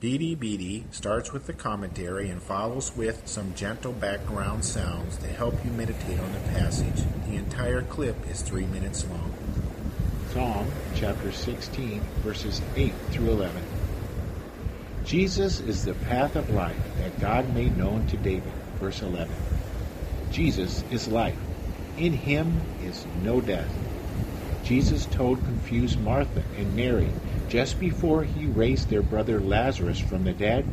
BDBD starts with the commentary and follows with some gentle background sounds to help you meditate on the passage. The entire clip is three minutes long. Psalm chapter 16, verses 8 through 11. Jesus is the path of life that God made known to David. Verse 11. Jesus is life. In him is no death. Jesus told confused Martha and Mary just before he raised their brother Lazarus from the dead,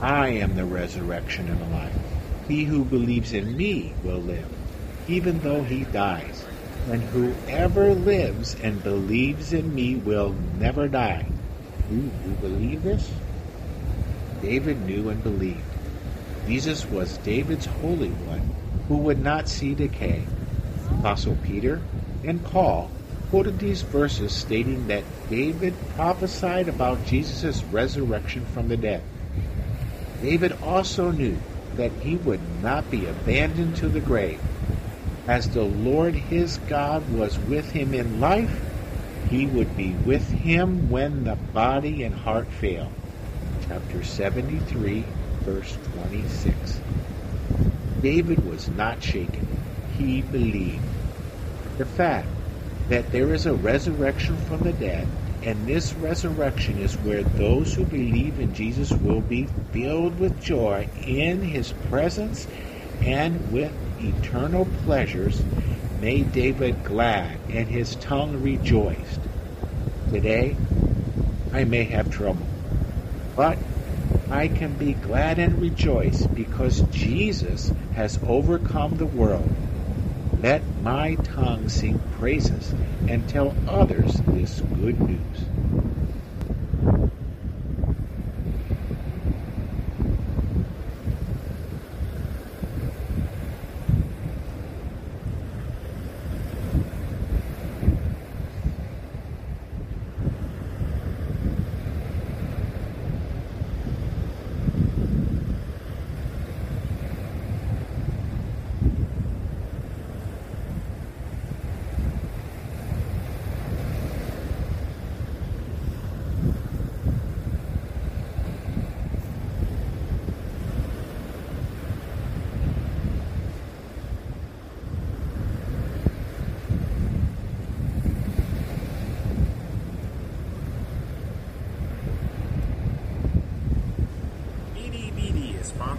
I am the resurrection and the life. He who believes in me will live, even though he dies. And whoever lives and believes in me will never die. Do you believe this? David knew and believed. Jesus was David's Holy One who would not see decay. Apostle Peter and Paul quoted these verses stating that David prophesied about Jesus' resurrection from the dead. David also knew that he would not be abandoned to the grave. As the Lord his God was with him in life, he would be with him when the body and heart fail. Chapter 73, verse 26. David was not shaken. He believed. The fact that there is a resurrection from the dead, and this resurrection is where those who believe in Jesus will be filled with joy in his presence and with eternal pleasures, made David glad and his tongue rejoiced. Today, I may have trouble, but I can be glad and rejoice because Jesus has overcome the world let my tongue sing praises and tell others this good news.